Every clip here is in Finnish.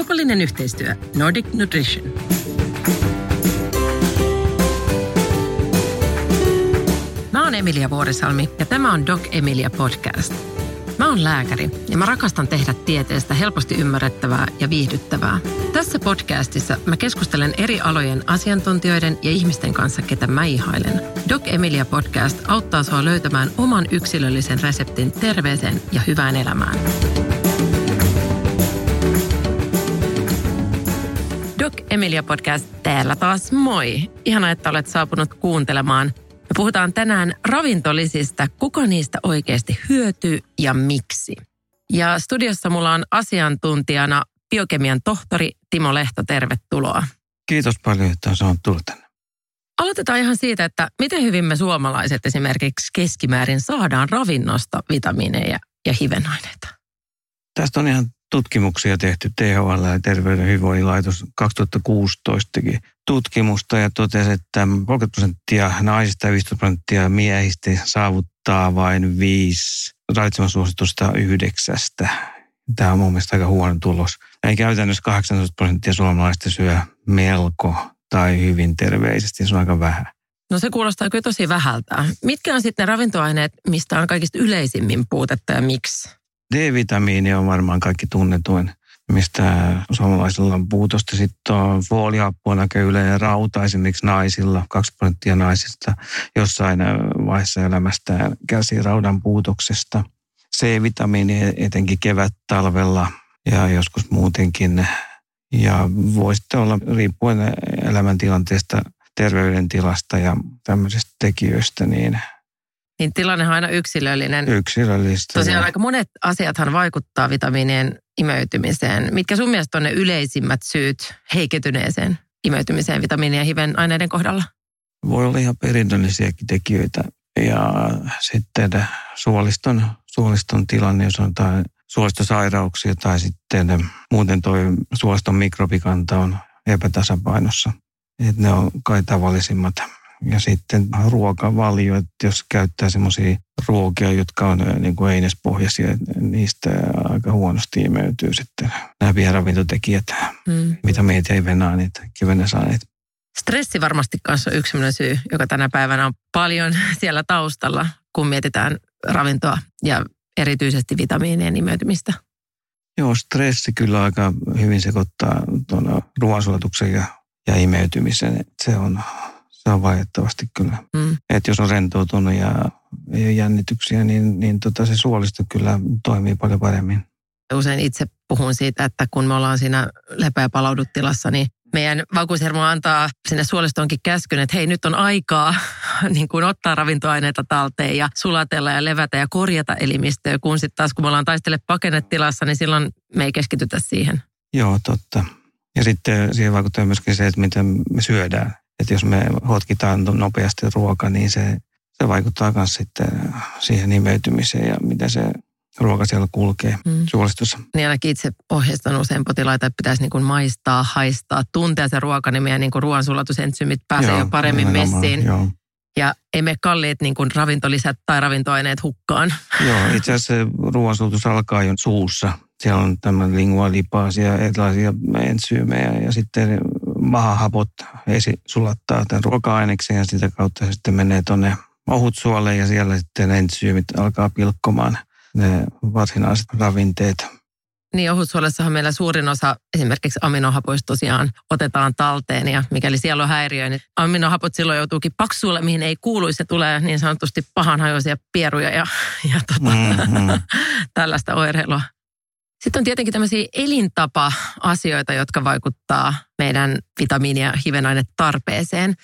Kaupallinen yhteistyö Nordic Nutrition. Mä oon Emilia Vuorisalmi ja tämä on Doc Emilia Podcast. Mä oon lääkäri ja mä rakastan tehdä tieteestä helposti ymmärrettävää ja viihdyttävää. Tässä podcastissa mä keskustelen eri alojen asiantuntijoiden ja ihmisten kanssa, ketä mä ihailen. Doc Emilia Podcast auttaa sua löytämään oman yksilöllisen reseptin terveeseen ja hyvään elämään. Emilia Podcast täällä taas moi. Ihana, että olet saapunut kuuntelemaan. Me puhutaan tänään ravintolisista, kuka niistä oikeasti hyötyy ja miksi. Ja studiossa mulla on asiantuntijana biokemian tohtori Timo Lehto, tervetuloa. Kiitos paljon, että on tullut tänne. Aloitetaan ihan siitä, että miten hyvin me suomalaiset esimerkiksi keskimäärin saadaan ravinnosta vitamiineja ja hivenaineita. Tästä on ihan tutkimuksia tehty THL ja Terveyden hyvinvoinnin 2016 teki tutkimusta ja totesi, että 30 prosenttia naisista ja 15 prosenttia miehistä saavuttaa vain viisi ravitsemussuositusta yhdeksästä. Tämä on mun mielestä aika huono tulos. Ei käytännössä 18 prosenttia suomalaisista syö melko tai hyvin terveisesti, se on aika vähän. No se kuulostaa kyllä tosi vähältä. Mitkä on sitten ne ravintoaineet, mistä on kaikista yleisimmin puutetta ja miksi? D-vitamiini on varmaan kaikki tunnetuin, mistä suomalaisilla on puutosta. Sitten on fooliappu on aika yleinen rauta esimerkiksi naisilla. 2 prosenttia naisista jossain vaiheessa elämästään kärsii raudan puutoksesta. C-vitamiini etenkin kevät-talvella ja joskus muutenkin. Ja voi sitten olla riippuen elämäntilanteesta, terveydentilasta ja tämmöisistä tekijöistä, niin niin tilannehan on aina yksilöllinen. Yksilöllistä. Tosiaan aika monet asiathan vaikuttaa vitamiinien imeytymiseen. Mitkä sun mielestä on ne yleisimmät syyt heikentyneeseen imeytymiseen vitamiinien ja hiven aineiden kohdalla? Voi olla ihan perinnöllisiäkin tekijöitä. Ja sitten suoliston, suoliston tilanne, jos on jotain suolistosairauksia tai sitten muuten tuo suoliston mikrobikanta on epätasapainossa. Et ne on kai tavallisimmat ja sitten ruokavalio, että jos käyttää semmoisia ruokia, jotka on niin kuin einespohjaisia, niistä aika huonosti imeytyy sitten nämä vieravintotekijät, mm. mitä meitä ei venää, niitä kivennesaineita. Stressi varmasti kanssa on yksi syy, joka tänä päivänä on paljon siellä taustalla, kun mietitään ravintoa ja erityisesti vitamiinien imeytymistä. Joo, stressi kyllä aika hyvin sekoittaa tuon ruoansulatuksen ja, ja imeytymisen. Se on se on valitettavasti kyllä. Mm. Että jos on rentoutunut ja ei ole jännityksiä, niin, niin tota se suolisto kyllä toimii paljon paremmin. Usein itse puhun siitä, että kun me ollaan siinä lepä- ja palauduttilassa, niin meidän vakuushermo antaa sinne suolistoonkin käskyn, että hei nyt on aikaa niin kuin ottaa ravintoaineita talteen ja sulatella ja levätä ja korjata elimistöä, kun sitten taas kun me ollaan taistele pakennetilassa, niin silloin me ei keskitytä siihen. Joo, totta. Ja sitten siihen vaikuttaa myöskin se, että miten me syödään. Että jos me hotkitaan nopeasti ruoka, niin se, se vaikuttaa myös sitten siihen nimeytymiseen ja miten se ruoka siellä kulkee mm. suolistossa. Niin ainakin itse ohjeistan usein potilaita, että pitäisi niin kuin maistaa, haistaa, tuntea se ruoka, niin meidän niin kuin ruoansulatusentsyymit pääsee joo, jo paremmin messiin. Joo. Ja ei me kalliit niin kuin ravintolisät tai ravintoaineet hukkaan. Joo, itse asiassa se ruoansulatus alkaa jo suussa. Siellä on tämmöinen lingualipaasia, erilaisia entsyymejä ja sitten mahahapot esi sulattaa tämän ruoka-aineksen ja sitä kautta se sitten menee tuonne ohutsuolle ja siellä sitten entsyymit alkaa pilkkomaan ne varsinaiset ravinteet. Niin, ohutsuolessahan meillä suurin osa esimerkiksi aminohapoista tosiaan otetaan talteen ja mikäli siellä on häiriö, niin aminohapot silloin joutuukin paksuille, mihin ei kuuluisi. Se tulee niin sanotusti pahanhajoisia pieruja ja, ja tota, mm-hmm. tällaista oireilua. Sitten on tietenkin tämmöisiä elintapa-asioita, jotka vaikuttaa meidän vitamiini- ja hivenainetarpeeseen.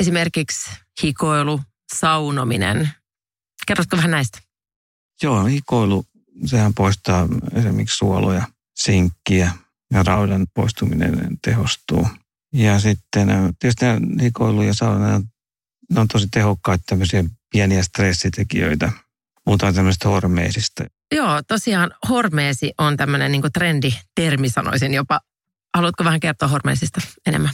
Esimerkiksi hikoilu, saunominen. Kerrotko vähän näistä? Joo, hikoilu sehän poistaa esimerkiksi suoloja, sinkkiä ja raudan poistuminen tehostuu. Ja sitten tietysti hikoilu ja sauna, ne on tosi tehokkaita tämmöisiä pieniä stressitekijöitä. Puhutaan tämmöistä hormeesista. Joo, tosiaan hormeesi on tämmöinen niin trenditermi, sanoisin jopa. Haluatko vähän kertoa hormeesista enemmän?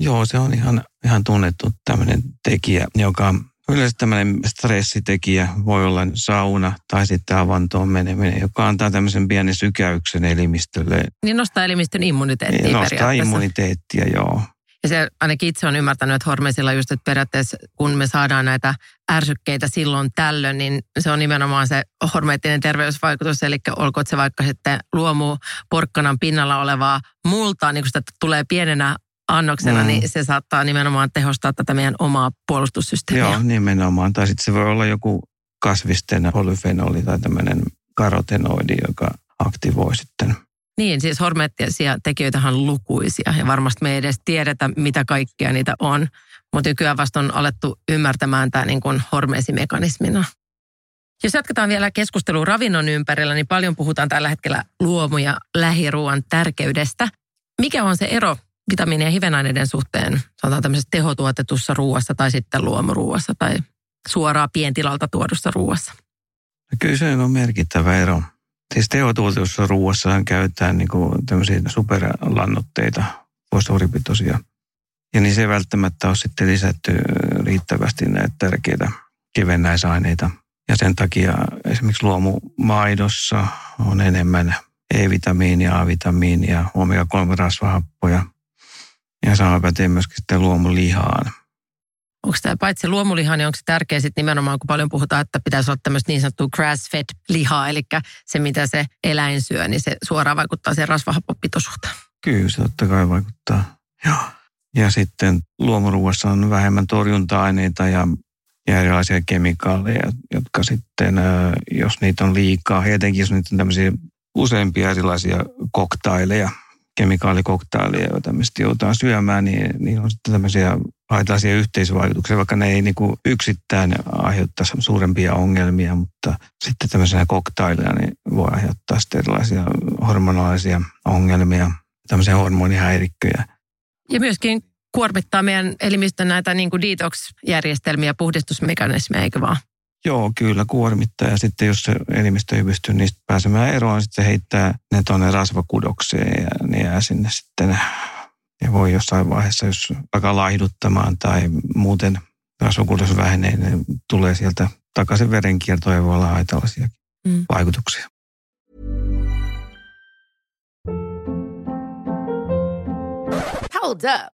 Joo, se on ihan, ihan tunnettu tämmöinen tekijä, joka Yleensä tämmöinen stressitekijä voi olla sauna tai sitten avantoon meneminen, joka antaa tämmöisen pienen sykäyksen elimistölle. Niin nostaa elimistön immuniteettia niin, Nostaa immuniteettia, joo. Ja se ainakin itse on ymmärtänyt, että hormeisilla just, että periaatteessa kun me saadaan näitä ärsykkeitä silloin tällöin, niin se on nimenomaan se hormeettinen terveysvaikutus. Eli olkoon se vaikka sitten luomu porkkanan pinnalla olevaa multaa, niin kun sitä tulee pienenä annoksena, mm. niin se saattaa nimenomaan tehostaa tätä meidän omaa puolustussysteemiä. Joo, nimenomaan. Tai sitten se voi olla joku kasvisten polyfenoli tai tämmöinen karotenoidi, joka aktivoi sitten. Niin, siis hormeettisia tekijöitä on lukuisia ja varmasti me ei edes tiedetä, mitä kaikkia niitä on. Mutta nykyään vasta on alettu ymmärtämään tämä niin kuin hormeesimekanismina. Jos jatketaan vielä keskustelua ravinnon ympärillä, niin paljon puhutaan tällä hetkellä luomu- ja lähiruuan tärkeydestä. Mikä on se ero vitamiini- ja hivenaineiden suhteen, sanotaan tämmöisessä tehotuotetussa ruuassa tai sitten luomuruuassa tai suoraan pientilalta tuodussa ruuassa? No kyllä se on merkittävä ero. Siis tehotuotetussa ruuassa käytetään niin kuin tämmöisiä superlannotteita, fosforipitoisia. Ja niin se ei välttämättä ole sitten lisätty riittävästi näitä tärkeitä kivennäisaineita. Ja sen takia esimerkiksi luomumaidossa on enemmän E-vitamiinia, A-vitamiinia, omega-3-rasvahappoja – ja sama pätee myöskin sitten luomulihaan. Onko tämä paitsi luomuliha, niin onko se tärkeä sitten nimenomaan, kun paljon puhutaan, että pitäisi olla tämmöistä niin sanottua grass-fed lihaa, eli se mitä se eläin syö, niin se suoraan vaikuttaa siihen rasvahappopitoisuuteen. Kyllä, se totta kai vaikuttaa. Joo. Ja sitten luomuruuassa on vähemmän torjunta-aineita ja, ja erilaisia kemikaaleja, jotka sitten, jos niitä on liikaa, etenkin jos niitä on tämmöisiä useampia erilaisia koktaileja, kemikaalikoktaileja, joita me sitten joudutaan syömään, niin, niin on sitten tämmöisiä haitaisia yhteisvaikutuksia, vaikka ne ei niin kuin yksittäin aiheuttaa suurempia ongelmia, mutta sitten tämmöisenä koktailina niin voi aiheuttaa sitten erilaisia hormonaalisia ongelmia, tämmöisiä hormonihäirikköjä. Ja myöskin kuormittaa meidän elimistön näitä niin kuin detox-järjestelmiä, puhdistusmekanismeja, eikö vaan? Joo, kyllä kuormittaa. Ja sitten jos se elimistö ei pysty niistä pääsemään eroon, sitten se heittää ne tuonne rasvakudokseen ja ne jää sinne sitten. Ja voi jossain vaiheessa, jos alkaa laihduttamaan tai muuten rasvakudos vähenee, niin tulee sieltä takaisin verenkiertoon ja voi olla haitallisia mm. vaikutuksia. Hold up.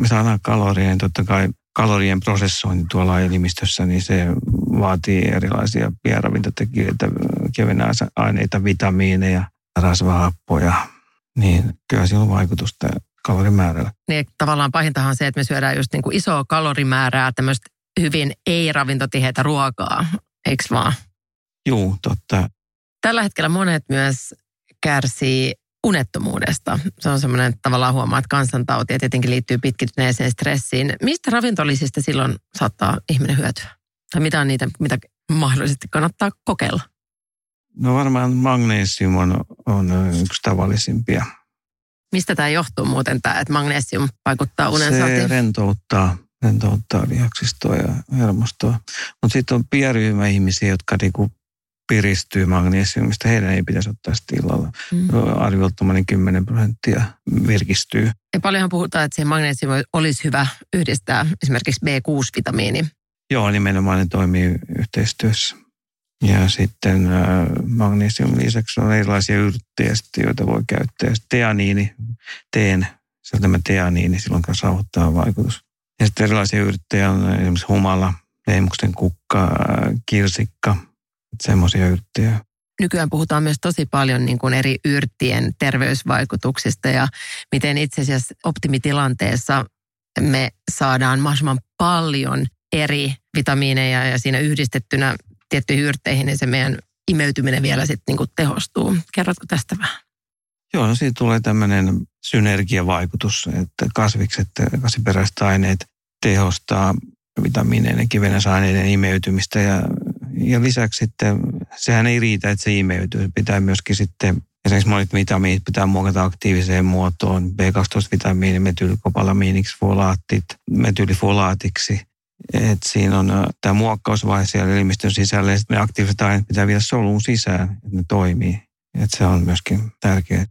me saadaan kaloria, niin totta kai kalorien prosessointi tuolla elimistössä, niin se vaatii erilaisia pienravintotekijöitä, aineita, vitamiineja, rasvahappoja, niin kyllä sillä on vaikutusta kalorimäärällä. Niin tavallaan pahintahan on se, että me syödään just niin kuin isoa kalorimäärää, tämmöistä hyvin ei-ravintotiheitä ruokaa, eikö vaan? Joo, totta. Tällä hetkellä monet myös kärsii unettomuudesta. Se on semmoinen tavallaan huomaa, että kansantauti ja tietenkin liittyy pitkittyneeseen stressiin. Mistä ravintolisista silloin saattaa ihminen hyötyä? Tai mitä on niitä, mitä mahdollisesti kannattaa kokeilla? No varmaan magnesium on, on yksi tavallisimpia. Mistä tämä johtuu muuten tämä, että magnesium vaikuttaa unen Se rentouttaa, rentouttaa lihaksistoa ja hermostoa. Mutta sitten on pienryhmä ihmisiä, jotka niinku piristyy magnesiumista. Heidän ei pitäisi ottaa sitä illalla. Mm. Arviolta 10 prosenttia virkistyy. Ja paljonhan puhutaan, että se magnesium olisi hyvä yhdistää esimerkiksi B6-vitamiini. Joo, nimenomaan ne toimii yhteistyössä. Ja sitten äh, magnesium lisäksi on erilaisia yrttejä, joita voi käyttää. Teaniini, teen, se on tämä teaniini, silloin kanssa rauhoittava vaikutus. Ja sitten erilaisia yrttejä on esimerkiksi humala, leimuksen kukka, äh, kirsikka, semmoisia yrttejä. Nykyään puhutaan myös tosi paljon niin kuin eri yrttien terveysvaikutuksista ja miten itse asiassa optimitilanteessa me saadaan mahdollisimman paljon eri vitamiineja ja siinä yhdistettynä tiettyihin yrtteihin, niin se meidän imeytyminen vielä sitten niin kuin tehostuu. Kerrotko tästä vähän? Joo, no siitä tulee tämmöinen synergiavaikutus, että kasvikset, kasviperäiset aineet tehostaa vitamiineiden ja kivenäisaineiden imeytymistä ja, ja lisäksi sitten sehän ei riitä, että se imeytyy. Pitää myöskin sitten Esimerkiksi monet vitamiinit pitää muokata aktiiviseen muotoon. B12-vitamiini, metyylikopalamiiniksi, folaattit, metyylifolaattiksi. Et siinä on äh, tämä muokkausvaihe siellä elimistön sisällä ja ne aktiiviset aineet pitää viedä soluun sisään, että ne toimii. Et se on myöskin tärkeää.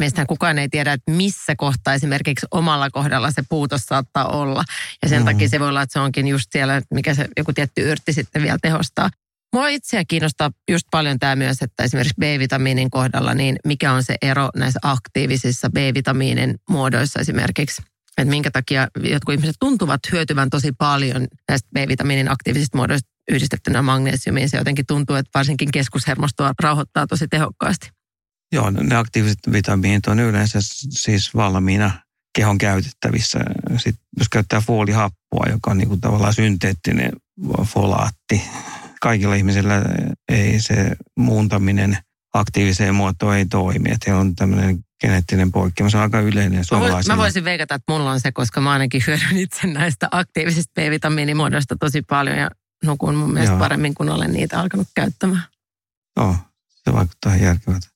Meistähän kukaan ei tiedä, että missä kohtaa esimerkiksi omalla kohdalla se puutos saattaa olla. Ja sen mm. takia se voi olla, että se onkin just siellä, mikä se joku tietty yrtti sitten vielä tehostaa. Mua itseä kiinnostaa just paljon tämä myös, että esimerkiksi B-vitamiinin kohdalla, niin mikä on se ero näissä aktiivisissa B-vitamiinin muodoissa esimerkiksi? Että minkä takia jotkut ihmiset tuntuvat hyötyvän tosi paljon näistä B-vitamiinin aktiivisista muodoista yhdistettynä magnesiumiin. Se jotenkin tuntuu, että varsinkin keskushermostoa rauhoittaa tosi tehokkaasti. Joo, ne aktiiviset vitamiinit on yleensä siis valmiina kehon käytettävissä. Sitten jos käyttää foolihappoa, joka on niin kuin tavallaan synteettinen folaatti, kaikilla ihmisillä ei se muuntaminen aktiiviseen muotoon ei toimi. Että on tämmöinen geneettinen poikkeama. Se on aika yleinen suomalaisilla. Mä voisin veikata, että mulla on se, koska mä ainakin hyödyn itse näistä aktiivisista B-vitamiinimuodoista tosi paljon ja nukun mun mielestä Joo. paremmin, kun olen niitä alkanut käyttämään. Joo, se vaikuttaa järkevältä.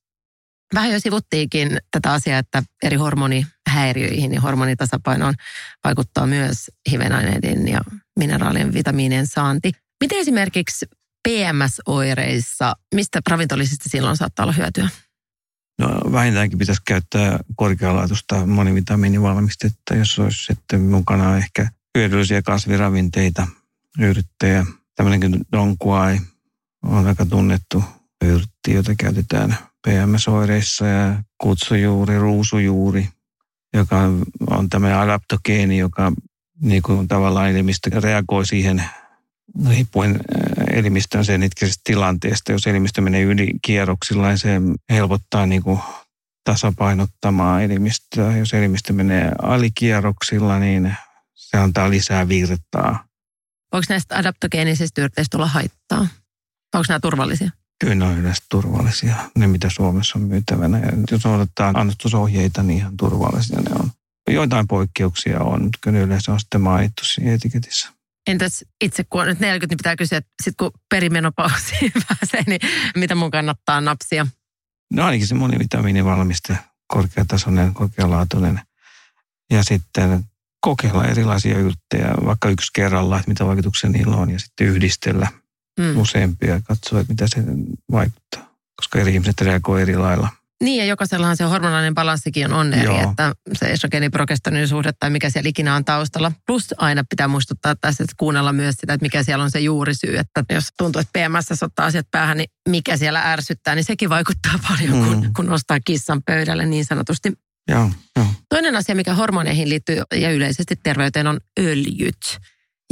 Vähän jo sivuttiinkin tätä asiaa, että eri hormonihäiriöihin ja hormonitasapainoon vaikuttaa myös hivenaineiden ja mineraalien vitamiinien saanti. Miten esimerkiksi PMS-oireissa, mistä ravintolisista silloin saattaa olla hyötyä? No vähintäänkin pitäisi käyttää korkealaatuista monivitamiinivalmistetta, jos olisi sitten mukana ehkä hyödyllisiä kasviravinteita, yrttejä. Tämmöinen kuin donkuai on aika tunnettu yrtti, jota käytetään PMS-oireissa ja kutsujuuri, ruusujuuri, joka on, tämmöinen adaptogeeni, joka niin kuin tavallaan elimistö reagoi siihen riippuen elimistön sen hetkisestä tilanteesta. Jos elimistö menee ylikierroksilla, niin se helpottaa niin kuin tasapainottamaan elimistöä. Jos elimistö menee alikierroksilla, niin se antaa lisää virtaa. Voiko näistä adaptogeenisistä yrteistä tulla haittaa? Onko nämä turvallisia? Kyllä ne on yleensä turvallisia, ne mitä Suomessa on myytävänä. Ja jos odotetaan annostusohjeita, niin ihan turvallisia ne on. Joitain poikkeuksia on, mutta kyllä ne yleensä on sitten mainittu siinä etiketissä. Entäs itse, kun on nyt 40, niin pitää kysyä, että sit kun perimenopausiin pääsee, niin mitä mun kannattaa napsia? No ainakin se monivitamiinivalmiste, korkeatasoinen, korkealaatuinen. Ja sitten kokeilla erilaisia yrttejä, vaikka yksi kerralla, että mitä vaikutuksia niillä on, ja sitten yhdistellä Mm. useampia ja katsoa, että mitä se vaikuttaa. Koska eri ihmiset reagoivat eri lailla. Niin ja jokaisellahan se hormonaalinen balanssikin on, on eri, että se estrogeeniprogesteronin suhde tai mikä siellä ikinä on taustalla. Plus aina pitää muistuttaa tässä, että kuunnella myös sitä, että mikä siellä on se juurisyy. Että jos tuntuu, että PMS ottaa asiat päähän, niin mikä siellä ärsyttää, niin sekin vaikuttaa paljon, kun, Mm. kun nostaa kissan pöydälle niin sanotusti. Joo, joo. Toinen asia, mikä hormoneihin liittyy ja yleisesti terveyteen on öljyt.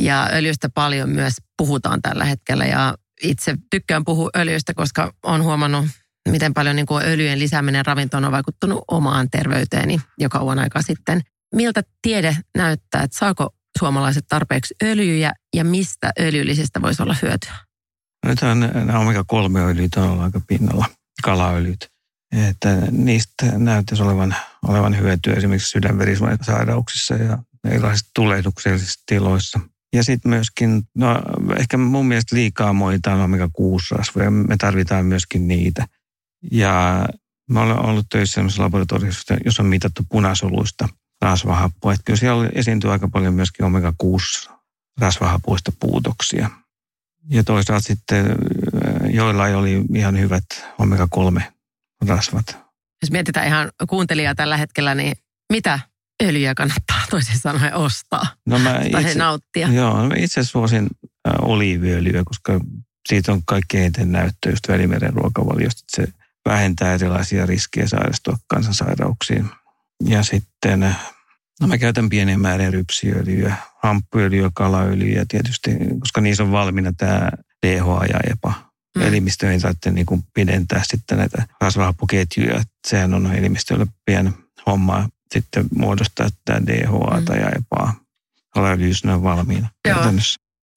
Ja öljystä paljon myös puhutaan tällä hetkellä ja itse tykkään puhua öljystä, koska olen huomannut, miten paljon niin kuin öljyjen lisääminen ravintoon on vaikuttanut omaan terveyteeni jo kauan aikaa sitten. Miltä tiede näyttää, että saako suomalaiset tarpeeksi öljyjä ja mistä öljyllisistä voisi olla hyötyä? Nythän nämä omega-3-öljyt on ollut aika pinnalla, kalaöljyt. Että niistä näyttäisi olevan, olevan hyötyä esimerkiksi sydänverisuonisairauksissa ja erilaisissa tulehduksellisissa tiloissa. Ja sitten myöskin, no ehkä mun mielestä liikaa moitaan omega-6-rasvoja. Me tarvitaan myöskin niitä. Ja mä olen ollut töissä sellaisessa laboratoriossa, jossa on mitattu punasoluista rasvahappoa. Että kyllä siellä esiintyy aika paljon myöskin omega-6 rasvahapuista puutoksia. Ja toisaalta sitten joilla ei oli ihan hyvät omega-3 rasvat. Jos mietitään ihan kuuntelijaa tällä hetkellä, niin mitä öljyä kannattaa toisin sanoen ostaa No mä tai itse, nauttia? joo, mä itse suosin äh, oliiviöljyä, koska siitä on kaikkein eniten näyttöä just Välimeren ruokavaliosta, että se vähentää erilaisia riskejä sairastua kansansairauksiin. Ja sitten no mä käytän pieniä määriä rypsiöljyä, hamppuöljyä, kalaöljyä tietysti, koska niissä on valmiina tämä DHA ja EPA. Mm. Elimistö ei tarvitse niin kuin pidentää sitten näitä rasvahappoketjuja. Sehän on elimistölle pieni homma sitten muodostaa tämä DHA Mm. ja EPA. Kalaöljyys on valmiina Joo.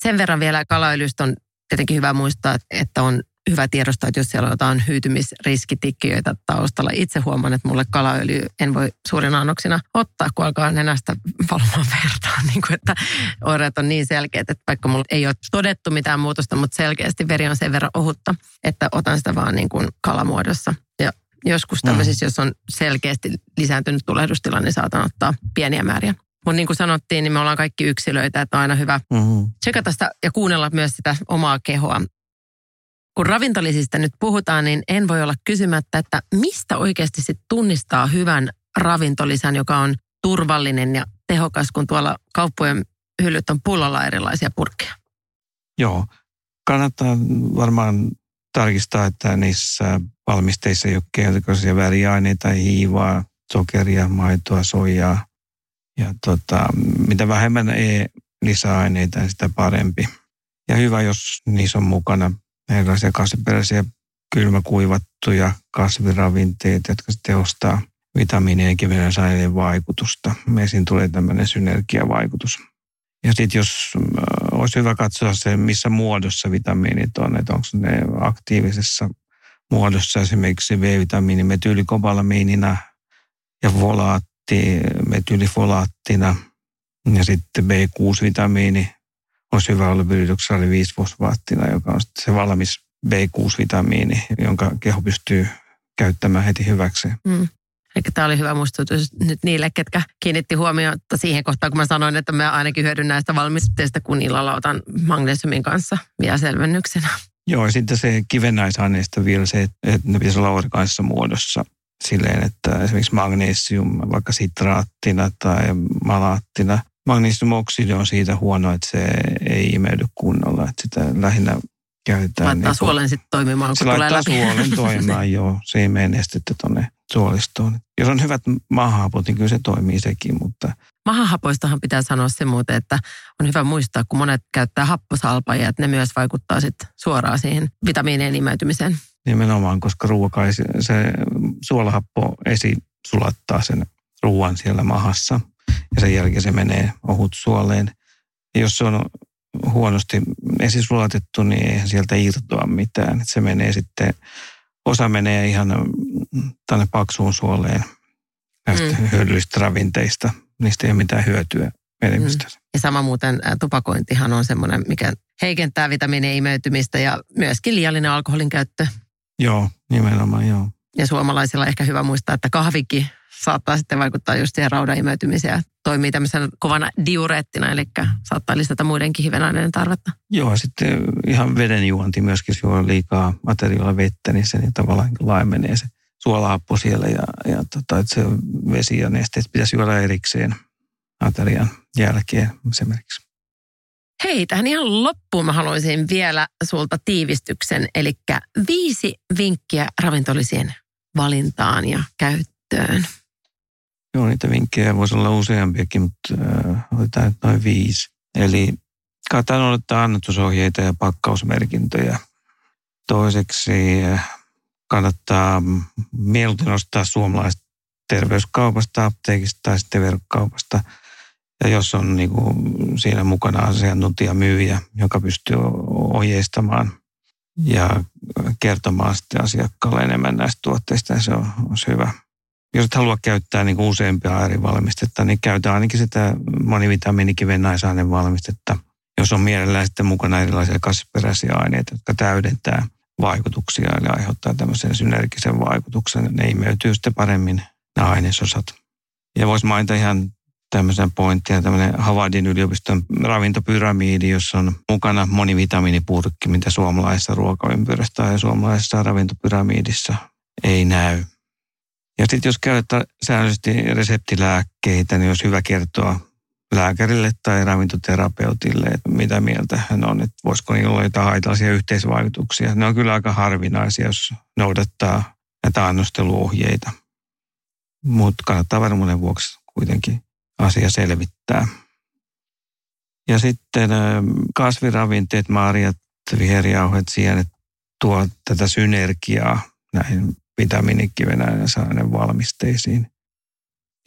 Sen verran vielä kalaöljystä on tietenkin hyvä muistaa, että on hyvä tiedostaa, että jos siellä on jotain hyytymisriskitikkiöitä taustalla. Itse huomaan, että mulle kalaöljy en voi suurin annoksina ottaa, kun alkaa nenästä valumaan verta. Niin kuin, että oireet on niin selkeät, että vaikka mulla ei ole todettu mitään muutosta, mutta selkeästi veri on sen verran ohutta, että otan sitä vaan niin kuin kalamuodossa. Ja joskus tämmöisissä, jos on selkeästi lisääntynyt tulehdustila, niin saatan ottaa pieniä määriä. Mutta niin kuin sanottiin, niin me ollaan kaikki yksilöitä, että on aina hyvä Mm-hmm. tsekata sitä ja kuunnella myös sitä omaa kehoa. Kun ravintolisista nyt puhutaan, niin en voi olla kysymättä, että mistä oikeasti sit tunnistaa hyvän ravintolisän, joka on turvallinen ja tehokas, kun tuolla kauppojen hyllyt on pullolla erilaisia purkkeja. Joo, kannattaa varmaan tarkistaa, että niissä valmisteissa ei ole keinotekoisia väriaineita, hiivaa, sokeria, maitoa, soijaa. Ja tota, mitä vähemmän e-lisäaineita, sitä parempi. Ja hyvä, jos niissä on mukana erilaisia kasviperäisiä kylmäkuivattuja kasviravinteita, jotka tehostaa vitamiinien ja kivenäisaineiden vaikutusta. Meisiin tulee tämmöinen synergiavaikutus. Ja sitten jos äh, olisi hyvä katsoa se, missä muodossa vitamiinit on, että onko ne aktiivisessa muodossa esimerkiksi V-vitamiini metyylikobalaminina ja volaatti metyylifolaattina ja sitten B6-vitamiini olisi hyvä olla virydoksali 5-fosfaattina, joka on se valmis B6-vitamiini, jonka keho pystyy käyttämään heti hyväkseen. Mm. Eli tämä oli hyvä muistutus nyt niille, ketkä kiinnitti huomiota siihen kohtaan, kun mä sanoin, että mä ainakin hyödyn näistä valmisteista, kun illalla otan magnesiumin kanssa vielä selvennyksenä. Joo, ja sitten se kivennäisaineista vielä se, että että ne pitäisi olla orgaanisessa muodossa silleen, että esimerkiksi magnesium vaikka sitraattina tai malaattina. Magnesiumoksidi on siitä huono, että se ei imeydy kunnolla, että sitä lähinnä käytetään. Laittaa niinku- suolen sitten toimimaan, Se kun tulee laittaa läpi. suolen toimimaan, joo. Se ei mene nestettä tuonne suolistoon. Jos on hyvät mahahapot, niin kyllä se toimii sekin, mutta Mahahapoistahan pitää sanoa se muuten, että on hyvä muistaa, kun monet käyttää happosalpajia, että ne myös vaikuttaa sitten suoraan siihen vitamiinien imeytymiseen. nimenomaan, koska ruoka ei, se, se suolahappo esi sulattaa sen ruoan siellä mahassa ja sen jälkeen se menee ohut suoleen. Ja jos se on huonosti esisulatettu, niin eihän sieltä irtoa mitään. Et se menee sitten, osa menee ihan mm, tänne paksuun suoleen näistä Mm. mm. hyödyllisistä ravinteista. Niistä ei ole mitään hyötyä elimistössä. Ja sama muuten tupakointihan on semmoinen, mikä heikentää vitamiinien imeytymistä ja myöskin liiallinen alkoholin käyttö. Joo, nimenomaan joo. Ja suomalaisilla ehkä hyvä muistaa, että kahvikin saattaa sitten vaikuttaa just siihen raudan imeytymiseen ja toimii tämmöisenä kovana diureettina, eli saattaa lisätä muidenkin hivenaineiden tarvetta. Joo, sitten ihan vedenjuonti myöskin, jos juo liikaa materiaalia vettä, niin se niin tavallaan laimenee se suolahappo siellä ja, ja tota, että se vesi ja nesteet pitäisi juoda erikseen aterian jälkeen esimerkiksi. Hei, tähän ihan loppuun mä haluaisin vielä sulta tiivistyksen, eli viisi vinkkiä ravintolisien valintaan ja käyttöön. Joo, niitä vinkkejä voisi olla useampiakin, mutta äh, otetaan nyt noin viisi. Eli kannattaa noudattaa annetusohjeita ja pakkausmerkintöjä. Toiseksi äh, kannattaa mieluiten ostaa suomalaisesta terveyskaupasta, apteekista tai sitten verkkokaupasta. Ja jos on niin kuin siinä mukana asiantuntija myyjä, joka pystyy ohjeistamaan ja kertomaan sitten asiakkaalle enemmän näistä tuotteista, niin se on, on hyvä. Jos et halua käyttää niin useampia eri valmistetta, niin käytä ainakin sitä monivitamiinikiven valmistetta. jos on mielellään sitten mukana erilaisia kasviperäisiä aineita, jotka täydentää vaikutuksia eli aiheuttaa tämmöisen synergisen vaikutuksen. Ne imeytyy sitten paremmin nämä ainesosat. Ja voisi mainita ihan tämmöisen pointtia, tämmöinen Havardin yliopiston ravintopyramiidi, jossa on mukana monivitamiinipurkki, mitä suomalaisessa ruokaympyrässä ja suomalaisessa ravintopyramiidissa ei näy. Ja sitten jos käytetään säännöllisesti reseptilääkkeitä, niin olisi hyvä kertoa lääkärille tai ravintoterapeutille, että mitä mieltä hän on, että voisiko niillä olla jotain haitallisia yhteisvaikutuksia. Ne on kyllä aika harvinaisia, jos noudattaa näitä annosteluohjeita. Mutta kannattaa varmuuden vuoksi kuitenkin asia selvittää. Ja sitten kasviravinteet, marjat, viherjauhet, sienet tuo tätä synergiaa näihin vitamiinikivenäinen valmisteisiin.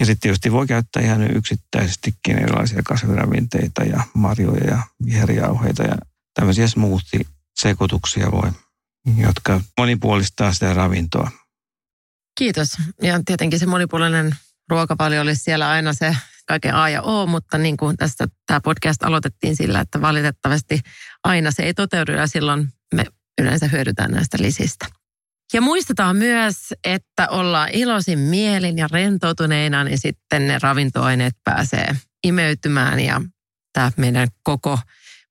Ja sitten tietysti voi käyttää ihan yksittäisestikin erilaisia kasviravinteita ja marjoja ja viherjauheita ja tämmöisiä smoothie-sekoituksia voi, jotka monipuolistaa sitä ravintoa. Kiitos. Ja tietenkin se monipuolinen ruokavalio olisi siellä aina se kaiken A ja O, mutta niin kuin tästä tämä podcast aloitettiin sillä, että valitettavasti aina se ei toteudu ja silloin me yleensä hyödytään näistä lisistä. Ja muistetaan myös, että ollaan iloisin mielin ja rentoutuneina, niin sitten ne ravintoaineet pääsee imeytymään ja tämä meidän koko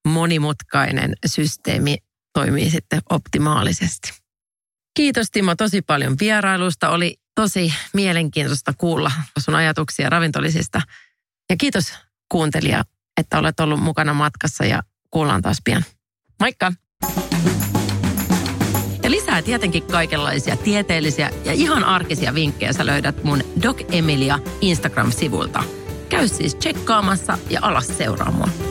monimutkainen systeemi toimii sitten optimaalisesti. Kiitos Timo tosi paljon vierailusta. Oli tosi mielenkiintoista kuulla sun ajatuksia ravintolisista. Ja kiitos kuuntelija, että olet ollut mukana matkassa ja kuullaan taas pian. Moikka! Lisää tietenkin kaikenlaisia tieteellisiä ja ihan arkisia vinkkejä sä löydät mun Doc Emilia Instagram-sivulta. Käy siis tsekkaamassa ja alas seuraamaan.